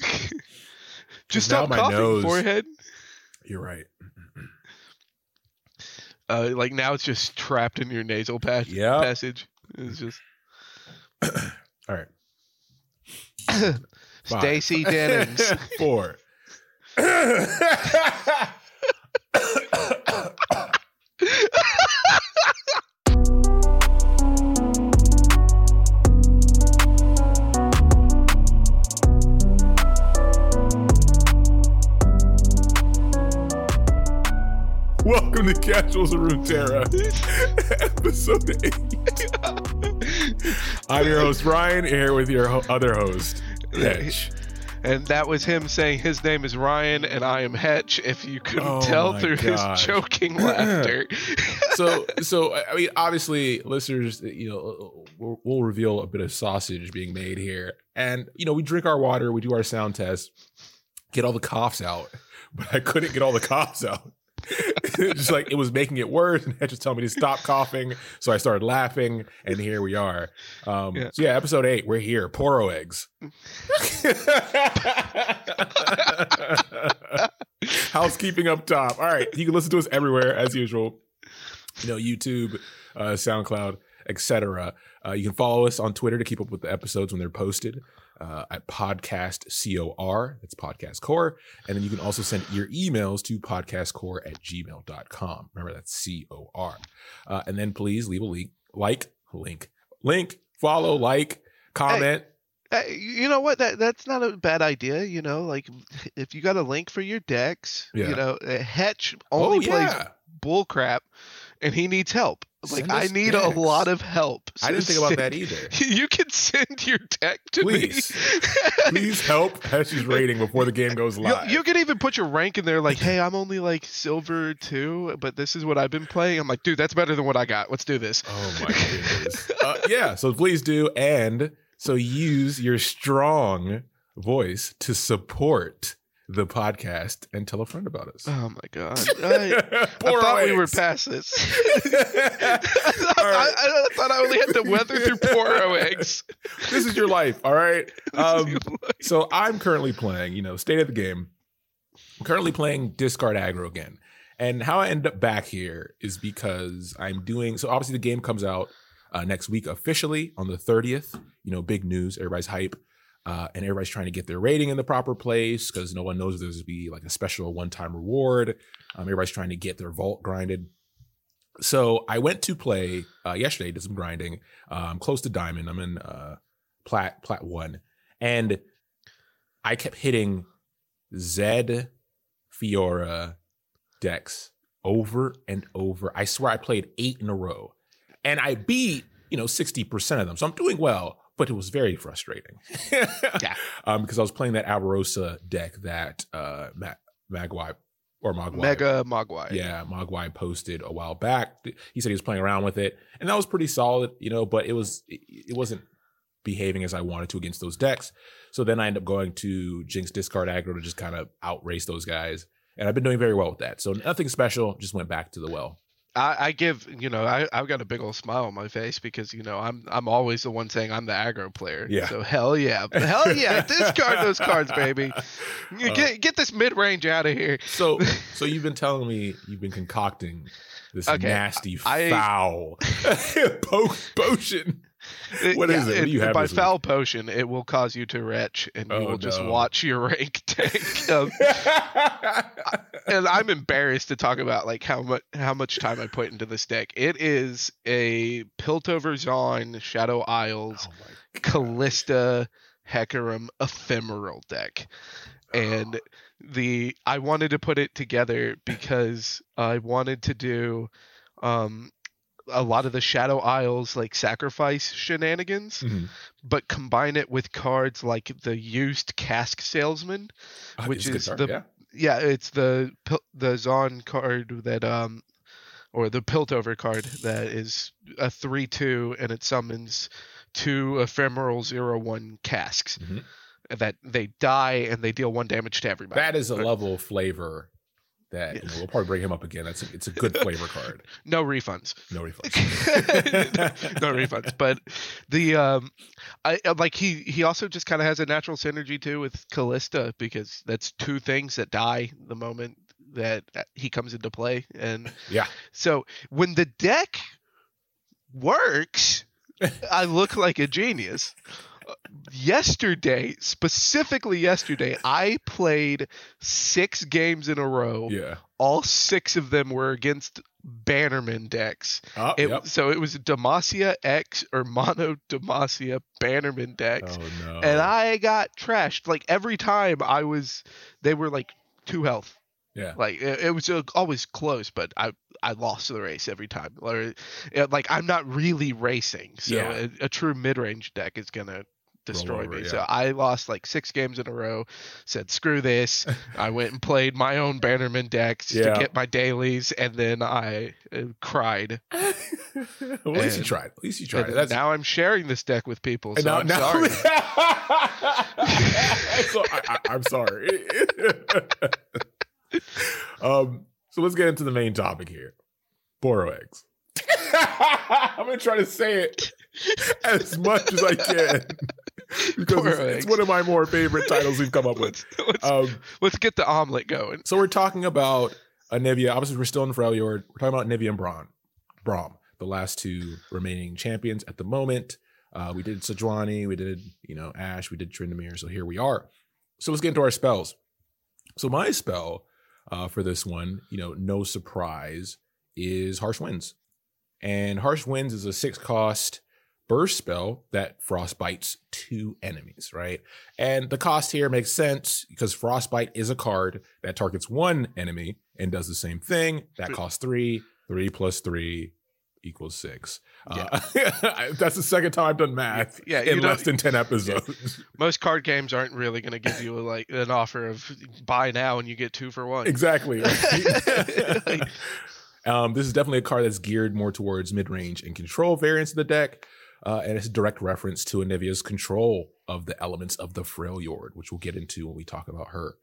Just stop coughing, nose- forehead. You're right. Uh, like now it's just trapped in your nasal pas- Yep. passage. It's just All right. Stacy Dennings. Four. Welcome to Casuals of Runeterra, episode eight. I'm your host Ryan, here with your ho- other host, Hitch. and that was him saying his name is Ryan and I am Hetch. If you couldn't Oh tell through gosh. his choking laughter. so so I mean obviously listeners you know we'll, we'll reveal a bit of sausage being made here and you know we drink our water we do our sound test get all the coughs out but I couldn't get all the coughs out just like it was making it worse and had just tell me to stop coughing so I started laughing and here we are. Um Yeah. so yeah episode 8 we're here poro eggs. Housekeeping up top. All right you can listen to us everywhere as usual. You know youtube uh, soundcloud etc uh, you can follow us on twitter to keep up with the episodes when they're posted uh, at podcast cor that's podcast core and then you can also send your emails to podcastcore at gmail.com remember that's c-o-r uh, and then please leave a link like link link follow like comment Uh, you know what? That that's not a bad idea. You know, like if you got a link for your decks, Yeah. you know, uh, Hetch oh only plays yeah bull crap, and he needs help. Like I need decks. a lot of help. i So didn't think about send- that either You can send your deck to Please. me. please help Hesh's rating before the game goes You, live you can even put your rank in there, like, "Hey, I'm only like silver two, but this is what I've been playing." I'm like, "Dude, that's better than what I got. Let's do this." Oh my goodness. uh, yeah, so please do. And so use your strong voice to support the podcast and tell a friend about us. Oh my god! I, I Poor thought we were past this. I, All right. I, I thought I only had to weather through poro eggs. this is your life, all right? Um, so I'm currently playing, you know, state of the game. I'm currently playing discard aggro again. And how I end up back here is because I'm doing so obviously the game comes out uh, next week officially on the 30th. You know, big news, everybody's hype. Uh, and everybody's trying to get their rating in the proper place because no one knows if there's to be like a special one-time reward. Um, everybody's trying to get their vault grinded. So I went to play uh, yesterday, did some grinding. I'm close to diamond. I'm in uh, plat plat one, and I kept hitting Zed Fiora decks over and over. I swear I played eight in a row, and I beat you know sixty percent of them. So I'm doing well, but it was very frustrating. Yeah. um, because I was playing that Alvarosa deck that uh Ma- Magwai or Mogwai Mega Mogwai. yeah, Mogwai posted a while back. He said he was playing around with it, and that was pretty solid, you know. But it was it, it wasn't behaving as I wanted to against those decks. So then I end up going to Jinx discard aggro to just kind of outrace those guys, and I've been doing very well with that. So nothing special, just went back to the well. I, I give you know I I've got a big old smile on my face because you know I'm I'm always the one saying I'm the aggro player. Yeah. So hell yeah, hell yeah, discard those cards, baby. You Uh, get get this mid range out of here. So so you've been telling me you've been concocting this Okay, nasty I- foul po- potion. What is it? What do you have By this week? foul potion, it will cause you to retch, and you Oh, will just watch your rank tank. Um, and I'm embarrassed to talk about like how much how much time I put into this deck. It is a Piltover Zaun Shadow Isles Oh. Kalista Hecarim ephemeral deck. And the I wanted to put it together because I wanted to do um a lot of the Shadow Isles like sacrifice shenanigans, Mhm. but combine it with cards like the used cask salesman. Ah, Which it's a good is card, the- yeah. Yeah, it's the the Zaun card that um or the Piltover card that is a 3-2 and it summons two ephemeral 0-1 casks Mhm. that they die and they deal one damage to everybody. That is a But- level of flavor that you know, we'll probably bring him up again. That's a, it's a good flavor card. No refunds. No refunds. no refunds. But the um, I uh, like he he also just kind of has a natural synergy too with Kalista because that's two things that die the moment that uh, he comes into play, and yeah. So when the deck works, I look like a genius yesterday, specifically yesterday, I played six games in a row. Yeah. All six of them were against Bannerman decks. Oh, it, yep. So it was Demacia X or Mono Demacia Bannerman decks. Oh no. And I got trashed. Like every time I was, they were like two health. Yeah. Like it, it was uh, always close, but I I lost the race every time. Or, like I'm not really racing, so Yeah. a, a true mid range deck is gonna destroy over, me. yeah. So I lost like six games in a row. Said screw this. I went and played my own Bannerman decks Yeah. to get my dailies, and then I uh, cried. well, at least you tried. At least you tried. That's now I'm sharing this deck with people. So now, I'm now- sorry. so I, I, I'm sorry. um, so let's get into the main topic here. Poro eggs. I'm gonna try to say it as much as I can because it's, it's one of my more favorite titles we've come up with. let's, let's, Um, let's get the omelet going. so we're talking about Anivia. Obviously, we're still in Freljord. We're talking about Anivia and Braun. Braum, the last two remaining champions at the moment. Uh, we did Sejuani, we did, you know, Ash, we did Tryndamere. So here we are. So let's get into our spells. So my spell uh, for this one, you know, no surprise, is Harsh Winds. And Harsh Winds is a six cost burst spell that frostbites two enemies, right? And the cost here makes sense because Frostbite is a card that targets one enemy and does the same thing. That costs three. Three plus three equals six. Uh, that's the second time I've done math Yeah, in less than 10 episodes. Most card games aren't really going to give you like an offer of buy now and you get two for one. exactly. right? Like- um, this is definitely a card that's geared more towards mid range and control variants of the deck. Uh, and it's a direct reference to Anivia's control of the elements of the Freljord, which we'll get into when we talk about her.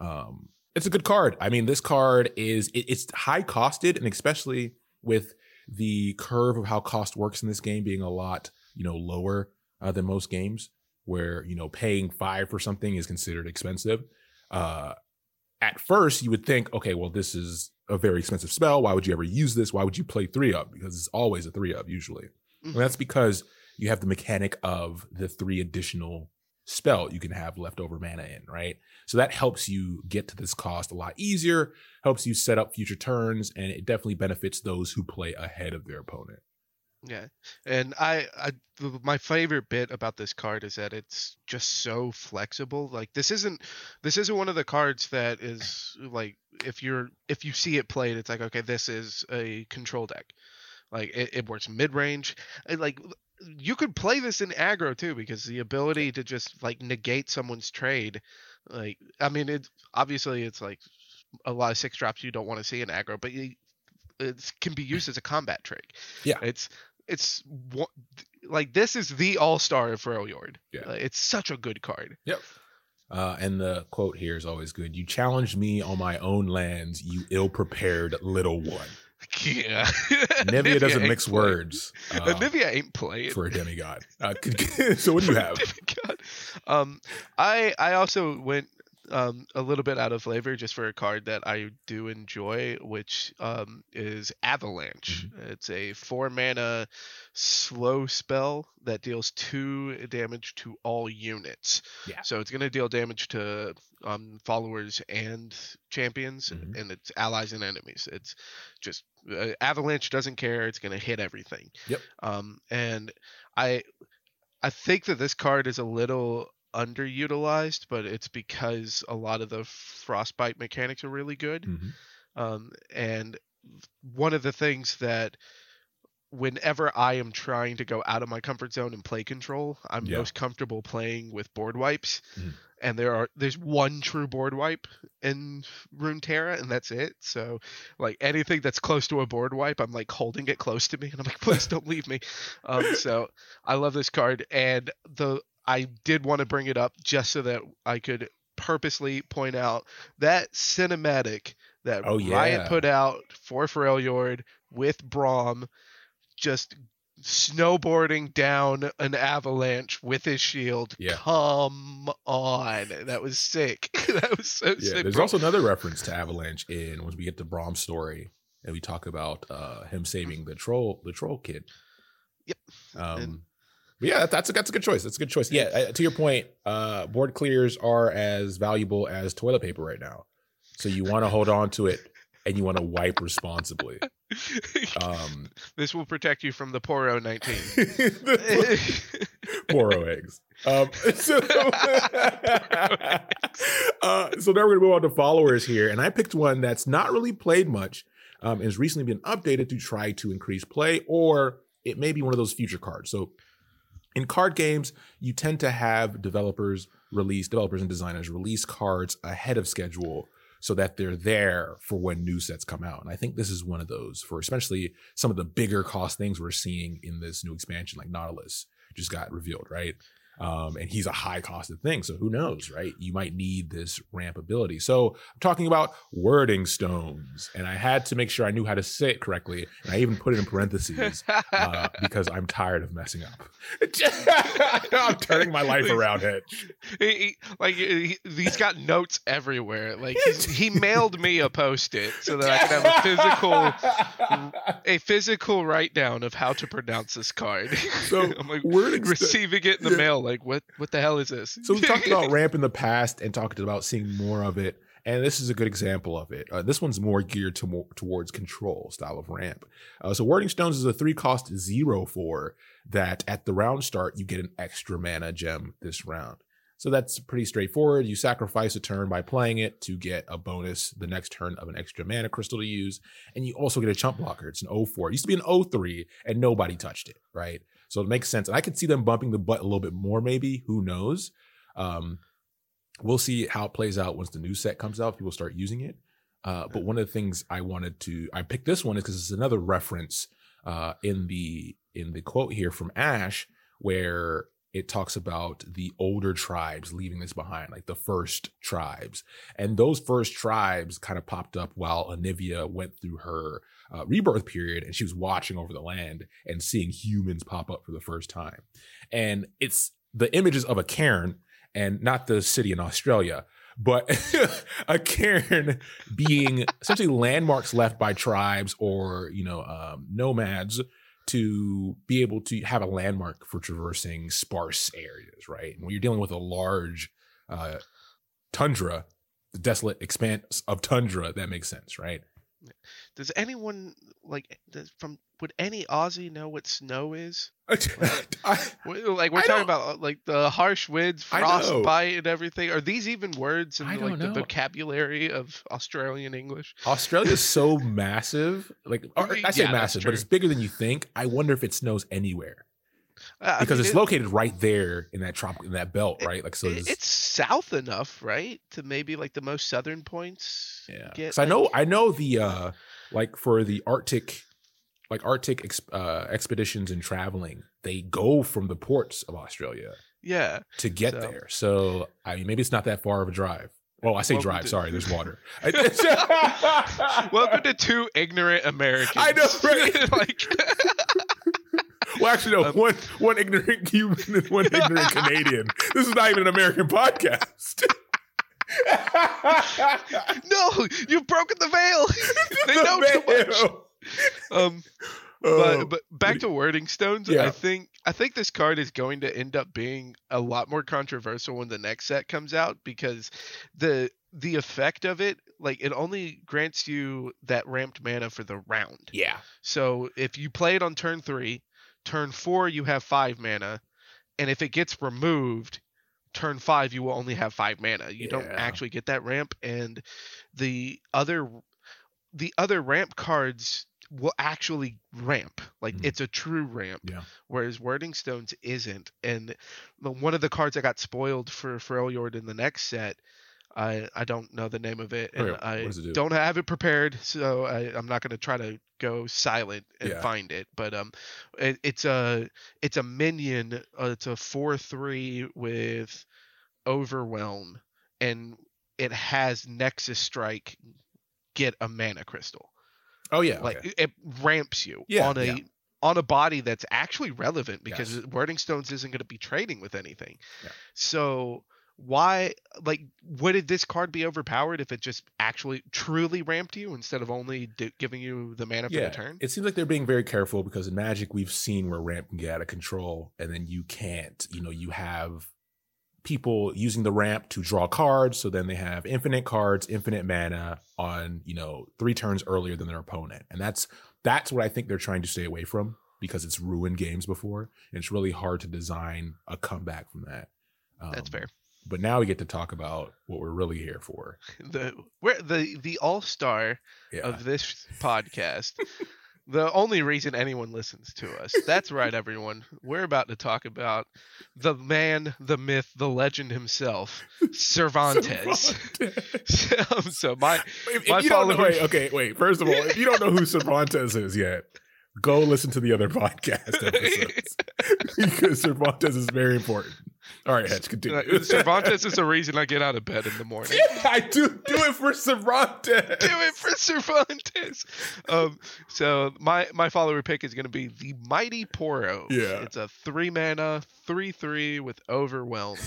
Um, it's a good card. I mean, this card is it, it's high costed, and especially with the curve of how cost works in this game being a lot, you know, lower uh, than most games, where you know paying five for something is considered expensive. Uh, at first, you would think, okay, well, this is a very expensive spell. Why would you ever use this? Why would you play three up? Because it's always a three up usually. Mm-hmm. And that's because you have the mechanic of the three additional spell you can have leftover mana in, right? So that helps you get to this cost a lot easier, helps you set up future turns, and it definitely benefits those who play ahead of their opponent. Yeah, and I, I, my favorite bit about this card is that it's just so flexible. Like this isn't, this isn't one of the cards that is like if you're if you see it played, it's like okay, this is a control deck. Like it, it works mid range. Like you could play this in aggro too because the ability to just like negate someone's trade. Like I mean, it obviously it's like a lot of six drops you don't want to see in aggro, but it can be used as a combat trick. Yeah. It's it's like this is the all star of Freljord. Yeah. Uh, it's such a good card. Yep. Uh, and the quote here is always good. You challenged me on my own lands, you ill-prepared little one. Yeah. Nivea doesn't mix playing. words uh, Nivea ain't playing. for a demigod. Uh, so what do you have? Um, I I also went um a little bit out of flavor just for a card that I do enjoy, which um is Avalanche. Mm-hmm. It's a four mana slow spell that deals two damage to all units. Yeah. So it's gonna deal damage to um followers and champions, Mhm. and it's allies and enemies. It's just uh, Avalanche doesn't care. It's gonna hit everything. Yep. Um, and I I think that this card is a little underutilized, but it's because a lot of the frostbite mechanics are really good. Mhm. Um, and one of the things that whenever I am trying to go out of my comfort zone and play control, I'm Yeah. most comfortable playing with board wipes. Mhm. And there are there's one true board wipe in Runeterra, and that's it. So like anything that's close to a board wipe, I'm like holding it close to me, and I'm like, please don't leave me. Um, so I love this card, and the I did want to bring it up just so that I could purposely point out that cinematic that Oh, Riot put out for Freljord with Braum, just snowboarding down an avalanche with his shield. Yeah. Come on, that was sick. that was so Yeah, sick. there's bro. also another reference to Avalanche in when we get to Braum's story and we talk about uh him saving the troll the troll kid. Yep. Um And- but yeah, that's a that's a good choice. That's a good choice. Yeah, uh, to your point, uh board clears are as valuable as toilet paper right now. So you want to hold on to it and you want to wipe responsibly. Um this will protect you from the Poro 19. Poro eggs. Um, so, uh, so now we're gonna move on to followers here, and I picked one that's not really played much. Um, and has recently been updated to try to increase play, or it may be one of those future cards. So, in card games, you tend to have developers release, developers and designers release cards ahead of schedule so that they're there for when new sets come out. And I think this is one of those for especially some of the bigger cost things we're seeing in this new expansion, like Nautilus just got revealed, right? Um, and he's a high costed thing. So who knows, right? You might need this ramp ability. So I'm talking about Wyrding Stones. And I had to make sure I knew how to say it correctly. And I even put it in parentheses uh, because I'm tired of messing up. I'm turning my life around, Hitch. He, he- like he, he's got notes everywhere. Like he mailed me a post-it so that I could have a physical a physical write down of how to pronounce this card. So, I'm like wording receiving it in the Yeah. mail. Like what what the hell is this? So we talked about ramp in the past and talked about seeing more of it, and this is a good example of it. Uh, this one's more geared to more, towards control style of ramp. Uh, so Wyrding Stones is a three cost zero four that at the round start you get an extra mana gem this round. So that's pretty straightforward. You sacrifice a turn by playing it to get a bonus the next turn of an extra mana crystal to use. And you also get a chump blocker. It's an 04. It used to be an 03 and nobody touched it, right? So it makes sense. And I could see them bumping the butt a little bit more, maybe. Who knows? Um, we'll see how it plays out once the new set comes out. People start using it. Uh, but one of the things I wanted to, I picked this one is because it's another reference uh, in the in the quote here from Ash, where it talks about the older tribes leaving this behind, like the first tribes, and those first tribes kind of popped up while Anivia went through her uh, rebirth period, and she was watching over the land and seeing humans pop up for the first time, and it's the images of a cairn and not the city in Australia, but a cairn being essentially landmarks left by tribes or you know um, nomads to be able to have a landmark for traversing sparse areas, right? And when you're dealing with a large uh, tundra, the desolate expanse of tundra, that makes sense, right? Does anyone like does, from would any Aussie know what snow is? I, We- Like we're I talking about uh, like the harsh winds, I know. frostbite, and everything. Are these even words in I like don't the vocabulary of Australian English? Australia is so massive. Like or, I say Yeah, massive, but it's bigger than you think. I wonder if it snows anywhere Uh, I because mean, it's it- located right there in that trop in that belt, right? Like so. it- it's south enough, right, to maybe like the most southern points. Yeah, get, 'Cause I know I know the uh like for the Arctic, like Arctic ex- uh, expeditions and traveling, they go from the ports of Australia Yeah, to get So- there. So I mean, maybe it's not that far of a drive. Well, I say Welcome drive. to- Sorry, there's water. welcome to two ignorant Americans. I know, right? like, Well, actually, no. Um, one one ignorant Cuban and one ignorant Canadian. This is not even an American podcast. no, you've broken the veil. they The know too much. Um, Oh. but, but back to Wyrding Stones Yeah. i think i think this card is going to end up being a lot more controversial when the next set comes out because the the effect of it like it only grants you that ramped mana for the round yeah, so if you play it on turn three turn four you have five mana and if it gets removed turn five you will only have five mana you don't actually get that ramp and the other the other ramp cards will actually ramp like Mhm. it's a true ramp Yeah. whereas Wyrding Stones isn't and one of the cards that got spoiled for for Freljord in the next set I, I don't know the name of it and Okay, I do? don't have it prepared so I, I'm not going to try to go silent and Yeah. find it but um it, it's a it's a minion uh, it's a 4-3 with overwhelm and it has nexus strike get a mana crystal. Oh yeah, Like okay. it, it ramps you Yeah, on a yeah. on a body that's actually relevant because Yes. Wyrding Stones isn't going to be trading with anything. Yeah. So why like would this card be overpowered if it just actually truly ramped you instead of only d- giving you the mana for yeah. the turn? It seems like they're being very careful because in Magic we've seen where ramp can get out of control, and then you can't. You know, you have people using the ramp to draw cards, so then they have infinite cards, infinite mana on you know three turns earlier than their opponent, and that's that's what I think they're trying to stay away from because it's ruined games before, and it's really hard to design a comeback from that. That's Um, fair. But now we get to talk about what we're really here for. The where the the all-star Yeah. of this podcast. the only reason anyone listens to us. That's right, everyone. We're about to talk about the man, the myth, the legend himself, Cervantes. so, so my If, if My you don't know, wait, okay, wait. First of all, if you don't know who Cervantes is yet, go listen to the other podcast episodes because Cervantes is very important. All right, Hedge, continue. Cervantes is the reason I get out of bed in the morning. Yeah, I do do it for Cervantes. Do it for Cervantes. Um, so my my follower pick is going to be the Mighty Poro. Yeah. it's a three mana, three three with Overwhelm,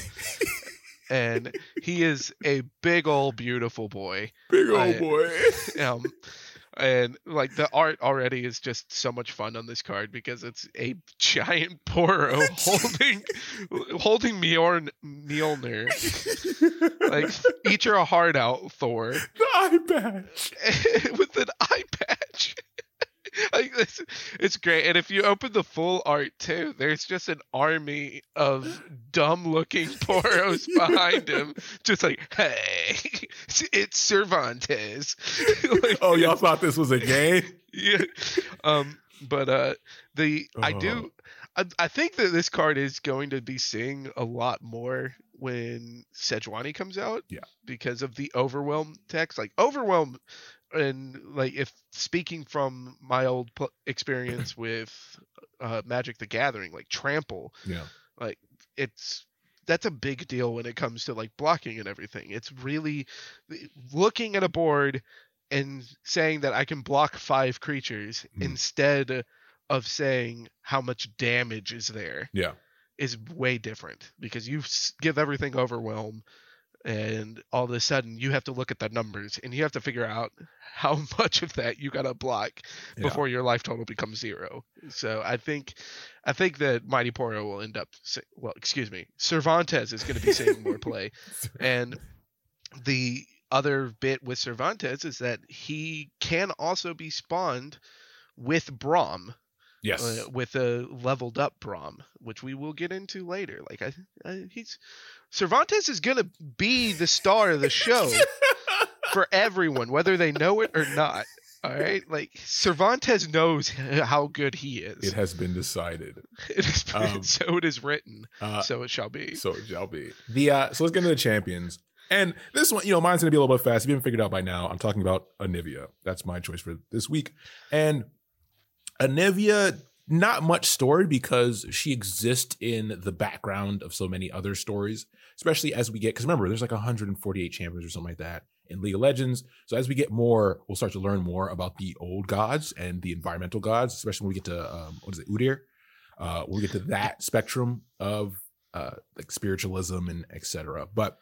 and he is a big old beautiful boy. Big old I- boy. um and like the art already is just so much fun on this card because it's a giant Poro holding holding Mjorn Mjolnir. Like eat your heart out, Thor, the eye patch. with an eye it's, it's great, and if you open the full art too, there's just an army of dumb-looking Poros behind him, just like, "Hey, it's Cervantes." Like, Oh, y'all thought this was a game? yeah. Um, but uh, the I Oh. do, I, I think that this card is going to be seeing a lot more when Sejuani comes out. Yeah. Because of the overwhelm text, like overwhelm, and like if speaking from my old pl- experience with uh, Magic the Gathering, like trample, Yeah. Like it's that's a big deal when it comes to like blocking and everything. It's really looking at a board and saying that I can block five creatures Mm. instead of saying how much damage is there Yeah. is way different because you give everything overwhelm and all of a sudden you have to look at the numbers and you have to figure out how much of that you got to block Yeah. before your life total becomes zero. So I think I think that Mighty Poro will end up well, excuse me, Cervantes is going to be seeing more play. And the other bit with Cervantes is that he can also be spawned with Braum, Yes. uh, with a leveled up Braum, which we will get into later. Like I, I he's Cervantes is going to be the star of the show for everyone, whether they know it or not. All right, like Cervantes knows how good he is. it has been decided. It is Um, so it is written, Uh, so it shall be. So it shall be. The uh, so let's get into the champions. And this one, you know, mine's gonna be a little bit fast. If you haven't figured out by now, I'm talking about Anivia. That's my choice for this week. And Anivia, not much story because she exists in the background of so many other stories, especially as we get because remember, there's like 148 champions or something like that in League of Legends. So as we get more, we'll start to learn more about the old gods and the environmental gods, especially when we get to um, what is it, Udyr? Uh, when we get to that spectrum of uh, like spiritualism and etc. But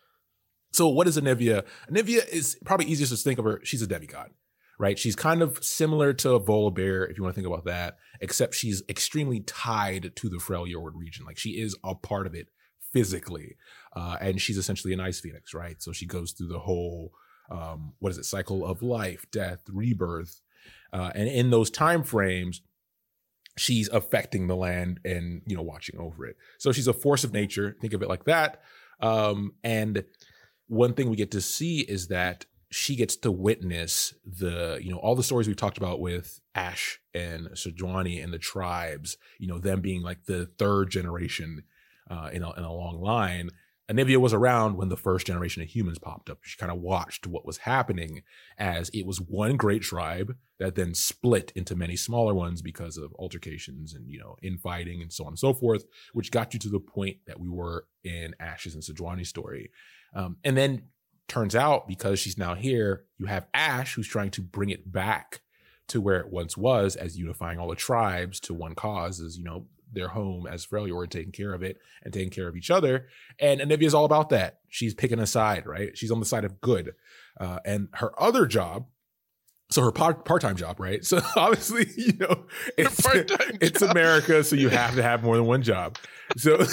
so what is Anivia? Anivia is probably easiest to think of her. She's a demigod, right? She's kind of similar to Volibear, if you want to think about that, except she's extremely tied to the Freljord region. Like she is a part of it physically, uh, and she's essentially an ice phoenix, right? So she goes through the whole um, what is it cycle of life, death, rebirth, uh, and in those time frames she's affecting the land and you know watching over it so she's a force of nature think of it like that um and one thing we get to see is that she gets to witness the you know all the stories we've talked about with ash and Sejuani and the tribes you know them being like the third generation uh in a, in a long line Anivia was around when the first generation of humans popped up. She kind of watched what was happening as it was one great tribe that then split into many smaller ones because of altercations and you know infighting and so on and so forth, which got you to the point that we were in Ash's and Sejuani's story. Um, and then turns out because she's now here, you have Ash who's trying to bring it back to where it once was as unifying all the tribes to one cause as, you know, their home as Freljord taking care of it and taking care of each other. And Anivia is all about that. She's picking a side, right? She's on the side of good. Uh, and her other job, so her part time job, right? So obviously, you know, it's, it's America, so you have to have more than one job. So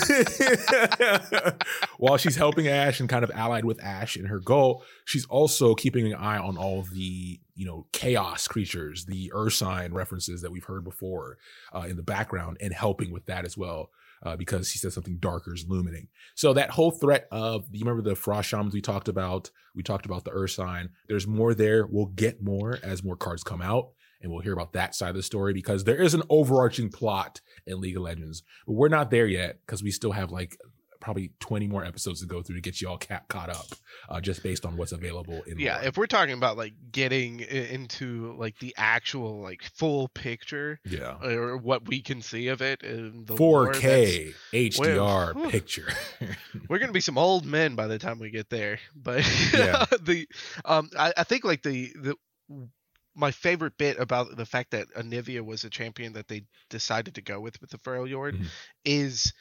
while she's helping Ash and kind of allied with Ash in her goal, she's also keeping an eye on all the you know chaos creatures, the Ursine references that we've heard before uh, in the background, and helping with that as well. Uh, because she says something darker is looming. So that whole threat of you remember the frost shamans we talked about. We talked about the Ursine. There's more there. We'll get more as more cards come out and we'll hear about that side of the story because there is an overarching plot in League of Legends, but we're not there yet because we still have like probably 20 more episodes to go through to get you all ca- caught up uh, just based on what's available in yeah if we're talking about like getting into like the actual like full picture yeah. or what we can see of it in the 4k hdr well, picture. we're gonna be some old men by the time we get there but yeah. the um I, I think like the the my favorite bit about the fact that Anivia was a champion that they decided to go with with the Freljord mm-hmm. is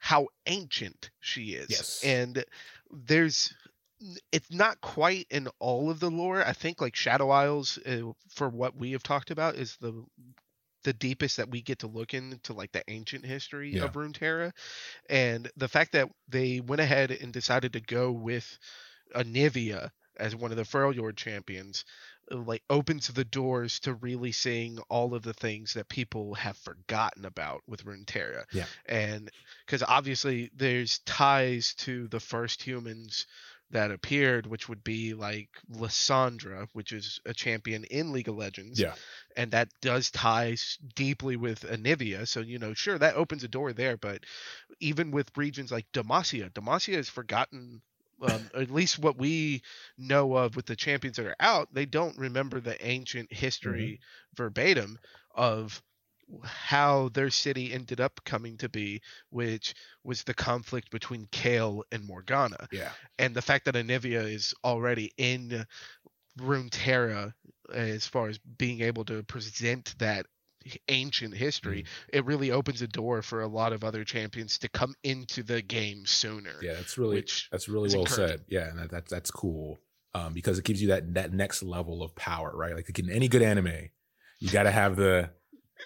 how ancient she is. Yes. And there's it's not quite in all of the lore. I think like Shadow Isles uh, for what we have talked about is the the deepest that we get to look into like the ancient history yeah. of Runeterra. And the fact that they went ahead and decided to go with Anivia as one of the Freljord champions like opens the doors to really seeing all of the things that people have forgotten about with Runeterra. Yeah. And because obviously there's ties to the first humans that appeared, which would be like Lissandra, which is a champion in League of Legends. Yeah. And that does ties deeply with Anivia. So, you know, sure, that opens a door there. But even with regions like Demacia, Demacia is forgotten um, at least what we know of with the champions that are out, they don't remember the ancient history mm-hmm. verbatim of how their city ended up coming to be, which was the conflict between Kayle and Morgana. Yeah. And the fact that Anivia is already in Runeterra as far as being able to present that ancient history, mm. it really opens a door for a lot of other champions to come into the game sooner. Yeah, that's really that's really well said. Yeah, and that, that that's cool um, because it gives you that that next level of power, right? Like in any good anime, you got to have the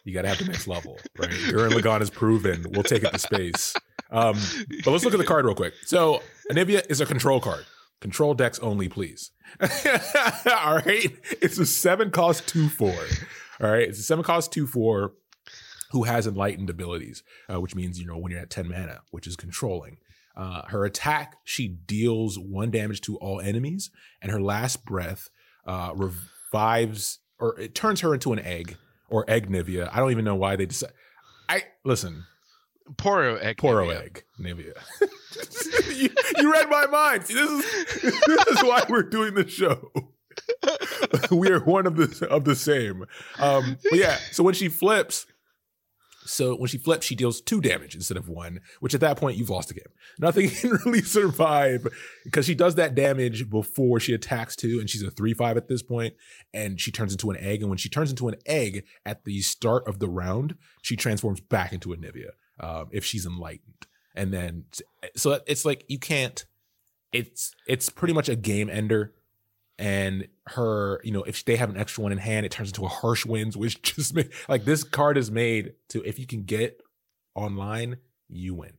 you got to have the next level, right? Gurren Lagann is proven. We'll take it to space. Um, but let's look at the card real quick. So Anivia is a control card. Control decks only, please. All right. It's a seven cost two four. All right, it's a seven cost two four who has enlightened abilities, uh, which means you know when you're at ten mana, which is controlling. Uh, her attack, she deals one damage to all enemies, and her last breath uh, revives or it turns her into an egg or egg Nivea. I don't even know why they decide. I listen. Poro egg. Poro Nivea. egg Nivea. you, you read my mind. See, this is this is why we're doing the show. we are one of the of the same. Um, but yeah, so when she flips, so when she flips, she deals two damage instead of one, which at that point you've lost the game. Nothing can really survive because she does that damage before she attacks two, and she's a three five at this point, and she turns into an egg. And when she turns into an egg at the start of the round, she transforms back into a Nivea um, if she's enlightened. And then so it's like you can't. It's it's pretty much a game ender and her, you know, if they have an extra one in hand, it turns into a harsh winds, which just made like this card is made to if you can get online, you win.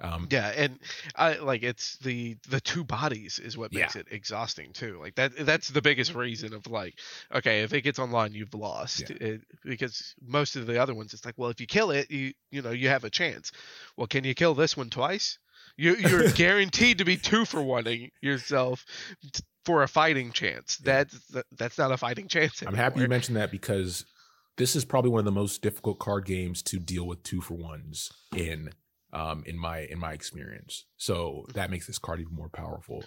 Um, yeah, and I like it's the the two bodies is what makes yeah. it exhausting too. Like that that's the biggest reason of like, okay, if it gets online, you've lost. Yeah. It, because most of the other ones, it's like, well, if you kill it, you you know you have a chance. Well, can you kill this one twice? You, you're guaranteed to be two for oneing yourself for a fighting chance. That's that's not a fighting chance. Anymore. I'm happy you mentioned that because this is probably one of the most difficult card games to deal with two for ones in um in my in my experience. So that makes this card even more powerful.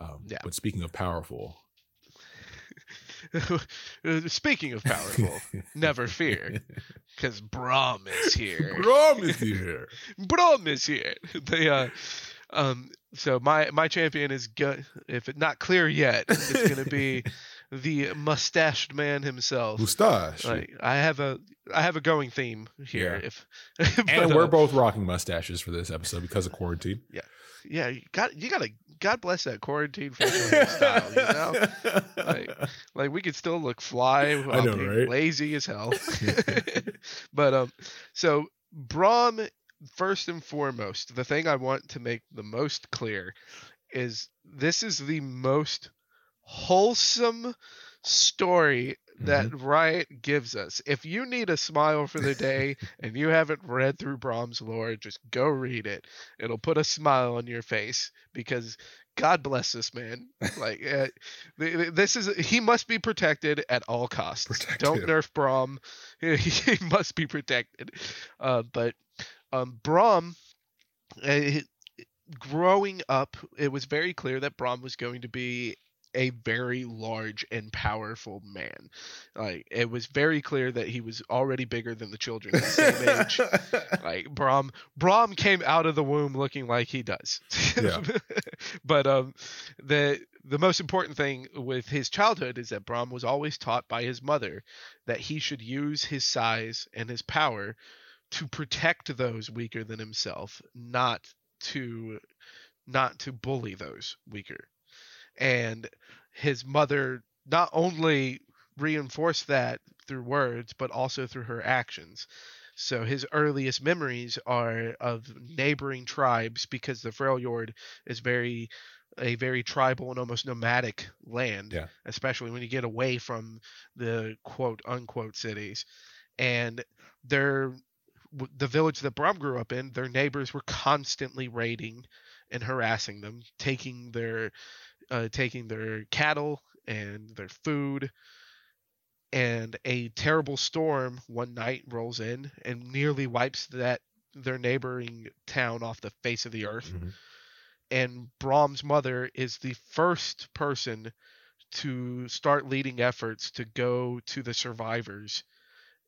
Um, yeah. But speaking of powerful, Speaking of powerful, never fear, because Braum is here. Braum is here. Braum is here. They uh, Um, so my my champion is good. If it's not clear yet, it's gonna be the mustached man himself. Mustache. Like I have a I have a going theme here. Yeah. If and we're uh, both rocking mustaches for this episode because of quarantine. yeah, yeah. you got you gotta God bless that quarantine hairstyle. You know, Like- like we could still look fly while know, being right? lazy as hell. but um, so Braum, first and foremost, the thing I want to make the most clear is this is the most wholesome story that Mm-hmm. Riot gives us. If you need a smile for the day and you haven't read through Braum's lore, just go read it. It'll put a smile on your face because God bless this man. Like uh, th- th- this is he must be protected at all costs. Protect Don't him. nerf Braum. He must be protected. Uh, but um, Braum, uh, growing up, it was very clear that Braum was going to be a very large and powerful man. Like it was very clear that he was already bigger than the children at the same age. Like Braum, Braum came out of the womb looking like he does. Yeah. but um, the the most important thing with his childhood is that Braum was always taught by his mother that he should use his size and his power to protect those weaker than himself, not to not to bully those weaker. And his mother not only reinforced that through words, but also through her actions. So his earliest memories are of neighboring tribes because the Freljord is very a very tribal and almost nomadic land, Yeah. especially when you get away from the quote unquote cities. And their the village that Braum grew up in, their neighbors were constantly raiding and harassing them, taking their uh, taking their cattle and their food. And a terrible storm one night rolls in and nearly wipes that their neighboring town off the face of the earth. Mhm. And Braum's mother is the first person to start leading efforts to go to the survivors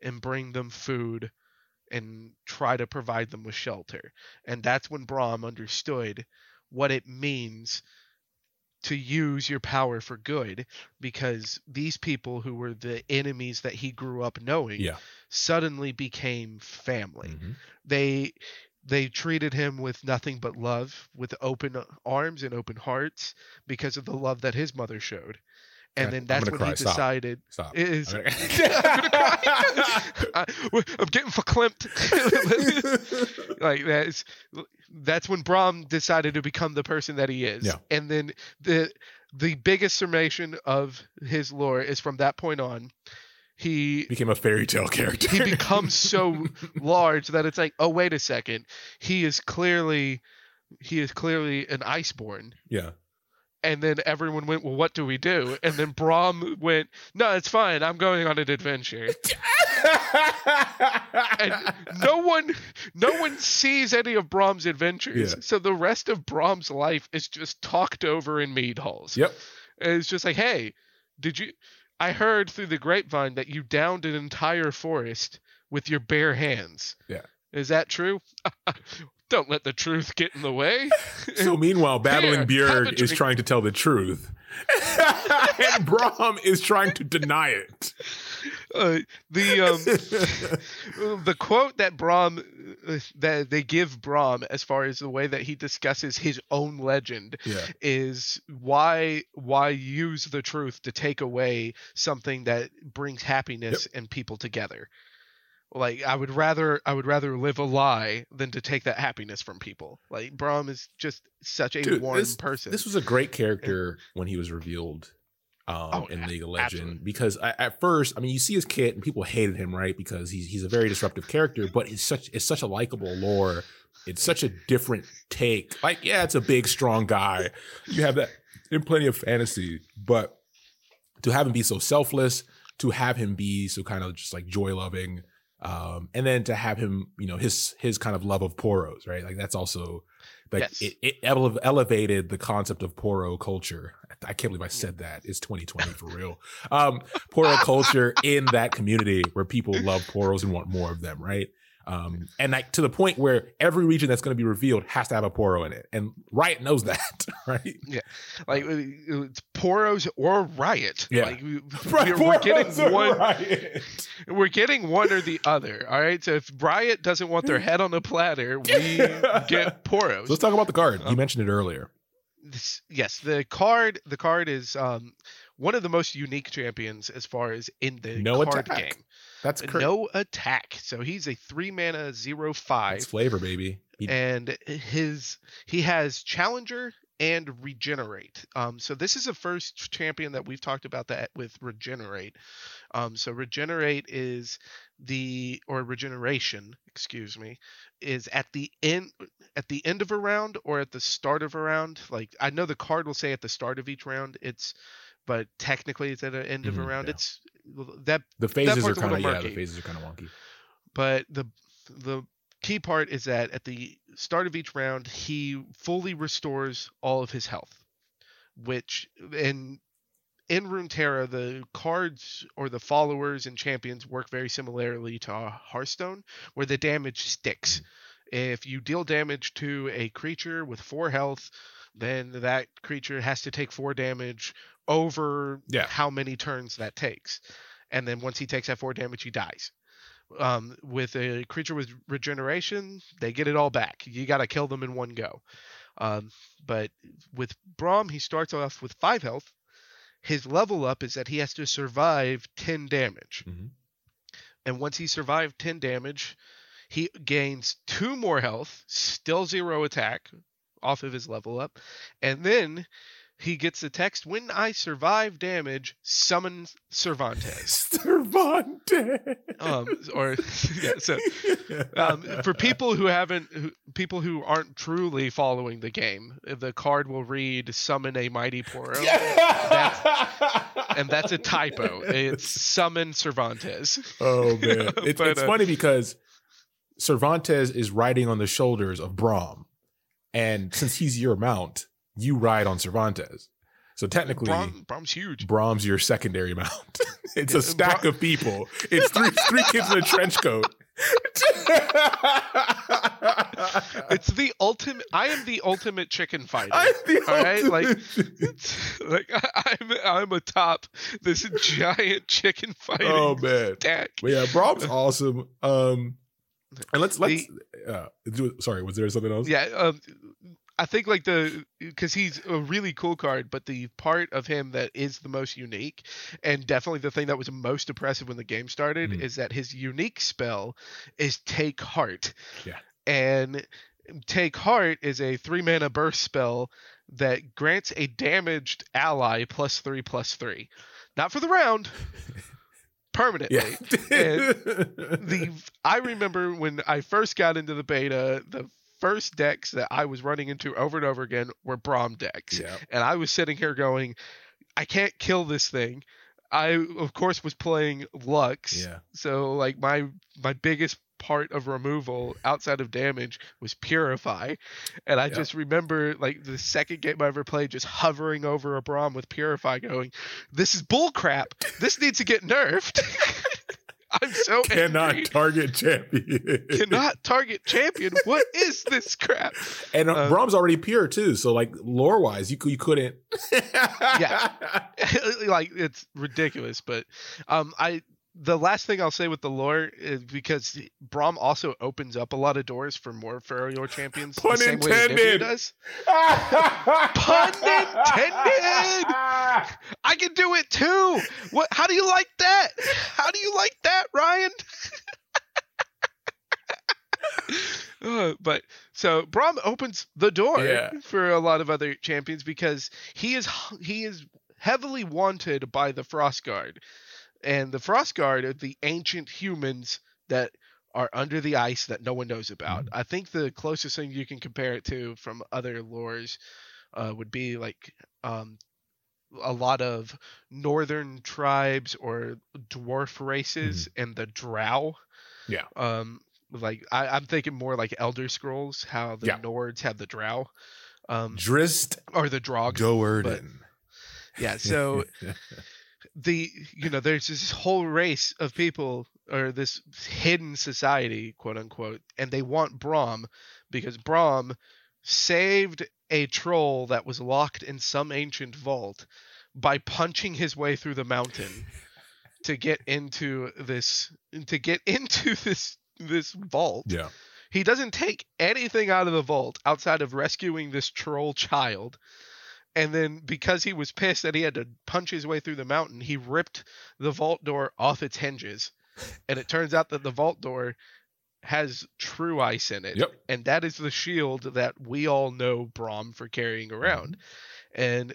and bring them food and try to provide them with shelter. And that's when Braum understood what it means to use your power for good because these people who were the enemies that he grew up knowing Yeah. suddenly became family Mhm. they they treated him with nothing but love with open arms and open hearts because of the love that his mother showed and then that's when he cry. Stop. decided Stop. it is Okay. I, am getting verklempt like that's that's when Braum decided to become the person that he is Yeah. and then the the biggest summation of his lore is from that point on he Became a fairy tale character. he becomes so large that it's like, oh wait a second, he is clearly he is clearly an iceborn. yeah. And then everyone went, well, what do we do? And then Braum went, no, it's fine. I'm going on an adventure. And no one, no one sees any of Braum's adventures. Yeah. So the rest of Braum's life is just talked over in mead halls. yep. And it's just like, hey, did you? I heard through the grapevine that you downed an entire forest with your bare hands. Yeah. Is that true? Don't let the truth get in the way. So meanwhile, battling Here, Bjerg is trying to tell the truth, and Braum is trying to deny it. Uh, the um, the quote that Braum uh, that they give Braum as far as the way that he discusses his own legend yeah. is why why use the truth to take away something that brings happiness and people together like i would rather i would rather live a lie than to take that happiness from people like Braum is just such a Dude, warm this, person This was a great character when he was revealed um, Oh, in League of Legends absolutely. because I, at first, I mean, you see his kit and people hated him, right? Because he's he's a very disruptive character, but it's such it's such a likable lore. It's such a different take. Like, yeah, it's a big, strong guy. You have that in plenty of fantasy, but to have him be so selfless, to have him be so kind of just like joy loving, um, and then to have him, you know, his his kind of love of poros, right? Like that's also like Yes. it, it ele- elevated the concept of poro culture. I can't believe I said that. It's 2020 for real. Um, poro culture in that community where people love poros and want more of them, right? Um, and like to the point where every region that's going to be revealed has to have a Poro in it, and Riot knows that, right? Yeah, Like uh, it's Poros or Riot. Yeah. Like we, we're, we're getting one. We're getting one or the other. All right. So if Riot doesn't want their head on a platter, we get Poros. So let's talk about the card. You Um, mentioned it earlier. This- yes, the card. The card is um one of the most unique champions as far as in the No card attack. game. That's cr- No attack. So he's a three mana zero five. That's flavor, baby. He- and his he has challenger and regenerate um so this is the first champion that we've talked about that with regenerate um so regenerate is the or regeneration excuse me is at the end at the end of a round or at the start of a round like i know the card will say at the start of each round it's but technically it's at the end of a Mhm, round yeah. it's that the phases are kind of yeah, the phases are kind of wonky. but the the key part is that at the start of each round he fully restores all of his health which in in Runeterra the cards or the followers and champions work very similarly to Hearthstone where the damage sticks if you deal damage to a creature with 4 health then that creature has to take 4 damage over Yeah. how many turns that takes and then once he takes that 4 damage he dies um, with a creature with regeneration, they get it all back. You got to kill them in one go. Um, but with Braum, he starts off with five health. His level up is that he has to survive 10 damage. Mhm. And once he survived 10 damage, he gains two more health, still zero attack off of his level up. And then he gets the text when I survive damage, summon Cervantes. Cervantes. um, or yeah, so um, for people who haven't who, people who aren't truly following the game the card will read summon a mighty poro and that's a typo. It's summon cervantes. Oh man, it's, But, it's uh, funny because Cervantes is riding on the shoulders of Braum, and since he's your mount, you ride on Cervantes. So technically, Braum, Braum's huge Braum's your secondary mount. it's a stack Bra- of people. It's three three kids in a trench coat. it's the ultimate i am the ultimate chicken fighter I'm the all right, like- like I, i'm i'm atop this giant chicken fighting oh man. But yeah, Braum's awesome. Um, and let's let's. Uh, do, sorry, was there something else? Yeah, um, I think like the because he's a really cool card, but the part of him that is the most unique, and definitely the thing that was most impressive when the game started, Mhm. is that his unique spell is Take Heart. Yeah. and Take Heart is a three mana burst spell that grants a damaged ally plus three plus three, not for the round, permanently Yeah. the I remember when I first got into the beta, the first decks that I was running into over and over again were Braum decks. yeah. And I was sitting here going, I can't kill this thing. I of course was playing Lux. Yeah. So like my my biggest part of removal outside of damage was purify. And I Yep. just remember like the second game I ever played just hovering over a Braum with purify going, This is bullcrap. This needs to get nerfed. I'm so Cannot angry target champion. cannot target champion. What is this crap? And uh, Uh, Braum's already pure too, so like lore wise, you you couldn't. Yeah. like it's ridiculous, but um I the last thing I'll say with the lore is because Braum also opens up a lot of doors for more Ferrior champions. Pun the intended. does. Pun intended. I can do it too. What? How do you like that? How do you like that, Ryan? Uh, but so Braum opens the door Yeah. for a lot of other champions because he is he is heavily wanted by the Frost Guard, and the Frost Guard are the ancient humans that are under the ice that no one knows about. I think the closest thing you can compare it to from other lores uh, would be like um, a lot of northern tribes or dwarf races and the Drow. Yeah. Um, like I, I'm thinking more like Elder Scrolls, how the Yeah. Nords have the Drow, um, Drist or the Drog. Goerden. Yeah. So the you know there's this whole race of people or this hidden society, quote unquote, and they want Braum because Braum saved a troll that was locked in some ancient vault by punching his way through the mountain to get into this to get into this this vault. Yeah. He doesn't take anything out of the vault outside of rescuing this troll child. And then because he was pissed that he had to punch his way through the mountain, he ripped the vault door off its hinges. And it turns out that the vault door has true ice in it. Yep. And that is the shield that we all know Braum for carrying mm-hmm. around. And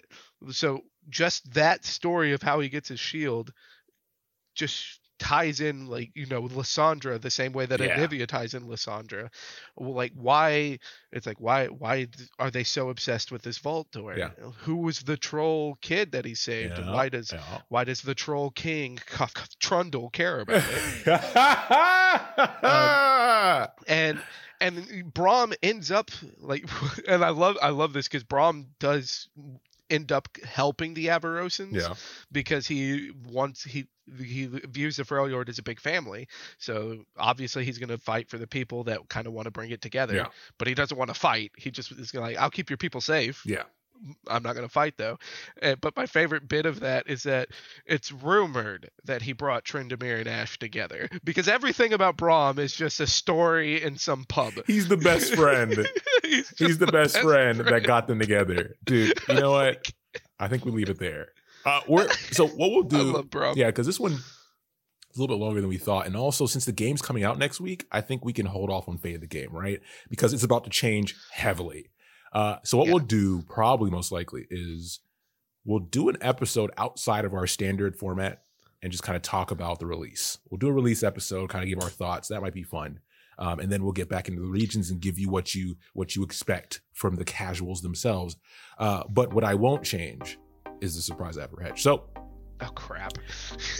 so just that story of how he gets his shield just ties in like you know Lissandra the same way that Yeah. Anivia ties in Lissandra. Well, Like why it's like why why are they so obsessed with this vault door? Yeah. Who was the troll kid that he saved? and why does Yeah. why does the troll king Cuff- Cuff- Trundle care about it? Um, and and Braum ends up like and I love I love this because Braum does end up helping the Avarosans yeah. because he wants he he views the Freljord as a big family. So obviously he's going to fight for the people that kind of want to bring it together. Yeah. But he doesn't want to fight. He just is going to like I'll keep your people safe. Yeah. I'm not going to fight though. Uh, but my favorite bit of that is that it's rumored that he brought Tryndamere and Ashe together because everything about Braum is just a story in some pub. He's the best friend. He's, He's just the best friend that got them together. Dude, you know what? I think we leave it there. Uh, we're, so what we'll do, yeah, because this one a little bit longer than we thought, and also since the game's coming out next week, I think we can hold off on Fate of the Game, right? Because it's about to change heavily. Uh, so what Yeah. we'll do, probably most likely, is we'll do an episode outside of our standard format and just kind of talk about the release. We'll do a release episode, kind of give our thoughts. That might be fun. Um, and then we'll get back into the regions and give you what you what you expect from the casuals themselves. Uh, but what I won't change is the surprise after hedge. So Oh crap.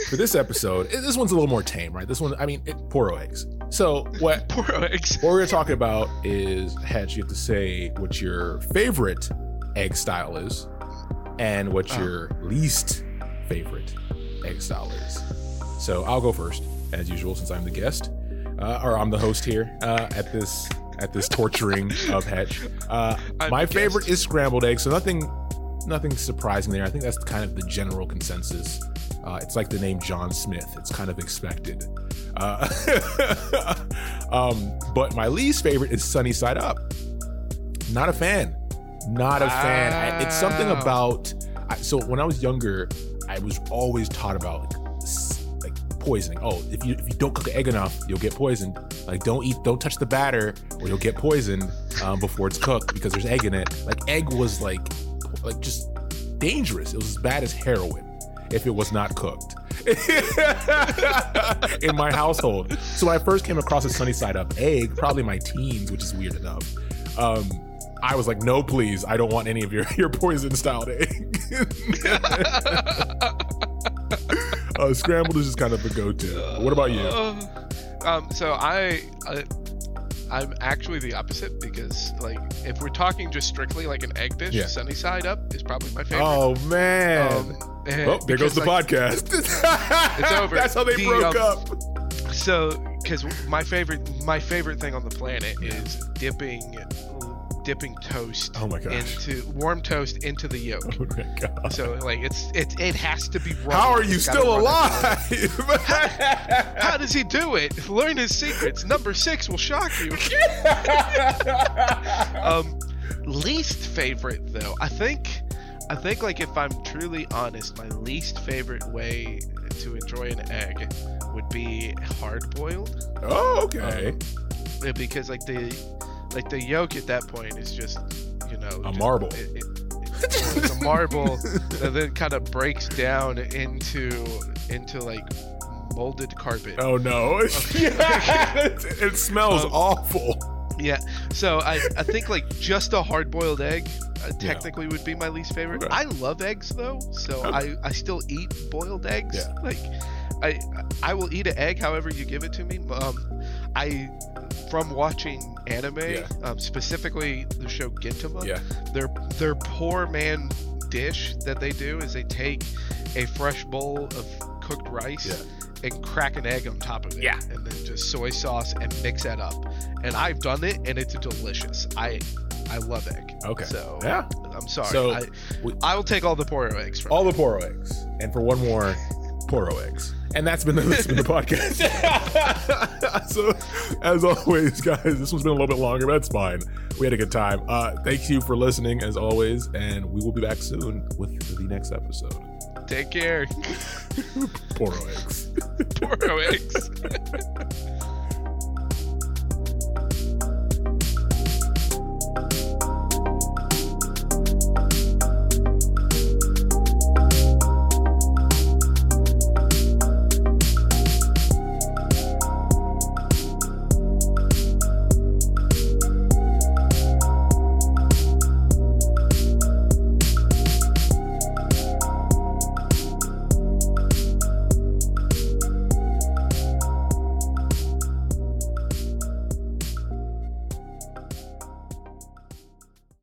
for this episode, this one's a little more tame, right? This one, I mean, it, poro eggs. So what Poor eggs. what we're gonna talk about is hedge. You have to say what your favorite egg style is, and what Oh. your least favorite egg style is. So I'll go first, as usual, since I'm the guest, uh, or I'm the host here uh, at this at this torturing of hedge. Uh, my favorite guest. is scrambled eggs, so nothing nothing surprising there. I think that's kind of the general consensus. Uh, it's like the name John Smith. It's kind of expected. Uh, um, but my least favorite is Sunny Side Up. Not a fan. Not a fan. I, it's something about. I, so when I was younger, I was always taught about like, like poisoning. Oh, if you if you don't cook an egg enough, you'll get poisoned. Like don't eat, don't touch the batter, or you'll get poisoned um, before it's cooked because there's egg in it. Like egg was like like just dangerous. It was as bad as heroin if it was not cooked in my household. So when I first came across a sunny side up egg, probably my teens, which is weird enough. Um, I was like, no, please, I don't want any of your your poison styled egg. uh, scrambled is just kind of a go to. What about you? Uh, um, so I, I, I'm actually the opposite because like if we're talking just strictly like an egg dish, Yeah. sunny side up is probably my favorite. Oh man. Um, oh, there goes the like, podcast. It's over. That's how they The, broke um, up. So, because my favorite, my favorite thing on the planet is dipping, dipping toast Oh my gosh. into warm toast into the yolk. Oh my god. So like it's it it has to be. Running. How are you It's gotta still run alive? How does he do it? Learn his secrets. Number six will shock you. Um, least favorite though, I think, I think like if I'm truly honest, my least favorite way to enjoy an egg would be hard boiled. oh, okay. Yeah, because like the like the yolk at that point is just you know A just- marble. it- it- it's a marble that then kind of breaks down into into like molded carpet. Oh no. yeah. it, it smells Um, awful. Yeah. So I I think like just a hard boiled egg uh, technically would be my least favorite. Okay. I love eggs though, so Okay. I I still eat boiled eggs. Yeah. Like I I will eat an egg however you give it to me. Um I from watching anime, Yeah. um, specifically the show Gintama, Yeah. their their poor man dish that they do is they take a fresh bowl of cooked rice Yeah. and crack an egg on top of it. Yeah. And then just soy sauce and mix that up. And I've done it and it's delicious. I I love egg. Okay. So Yeah. I'm sorry. So, I, we- I will take all the poro eggs from All it. the poro eggs. And for one more, poro eggs. And that's been the, that's been the podcast. so, as always, guys, this one's been a little bit longer, but that's fine. We had a good time. Uh, thank you for listening, as always, and we will be back soon with the next episode. Take care. Poro eggs. poro eggs.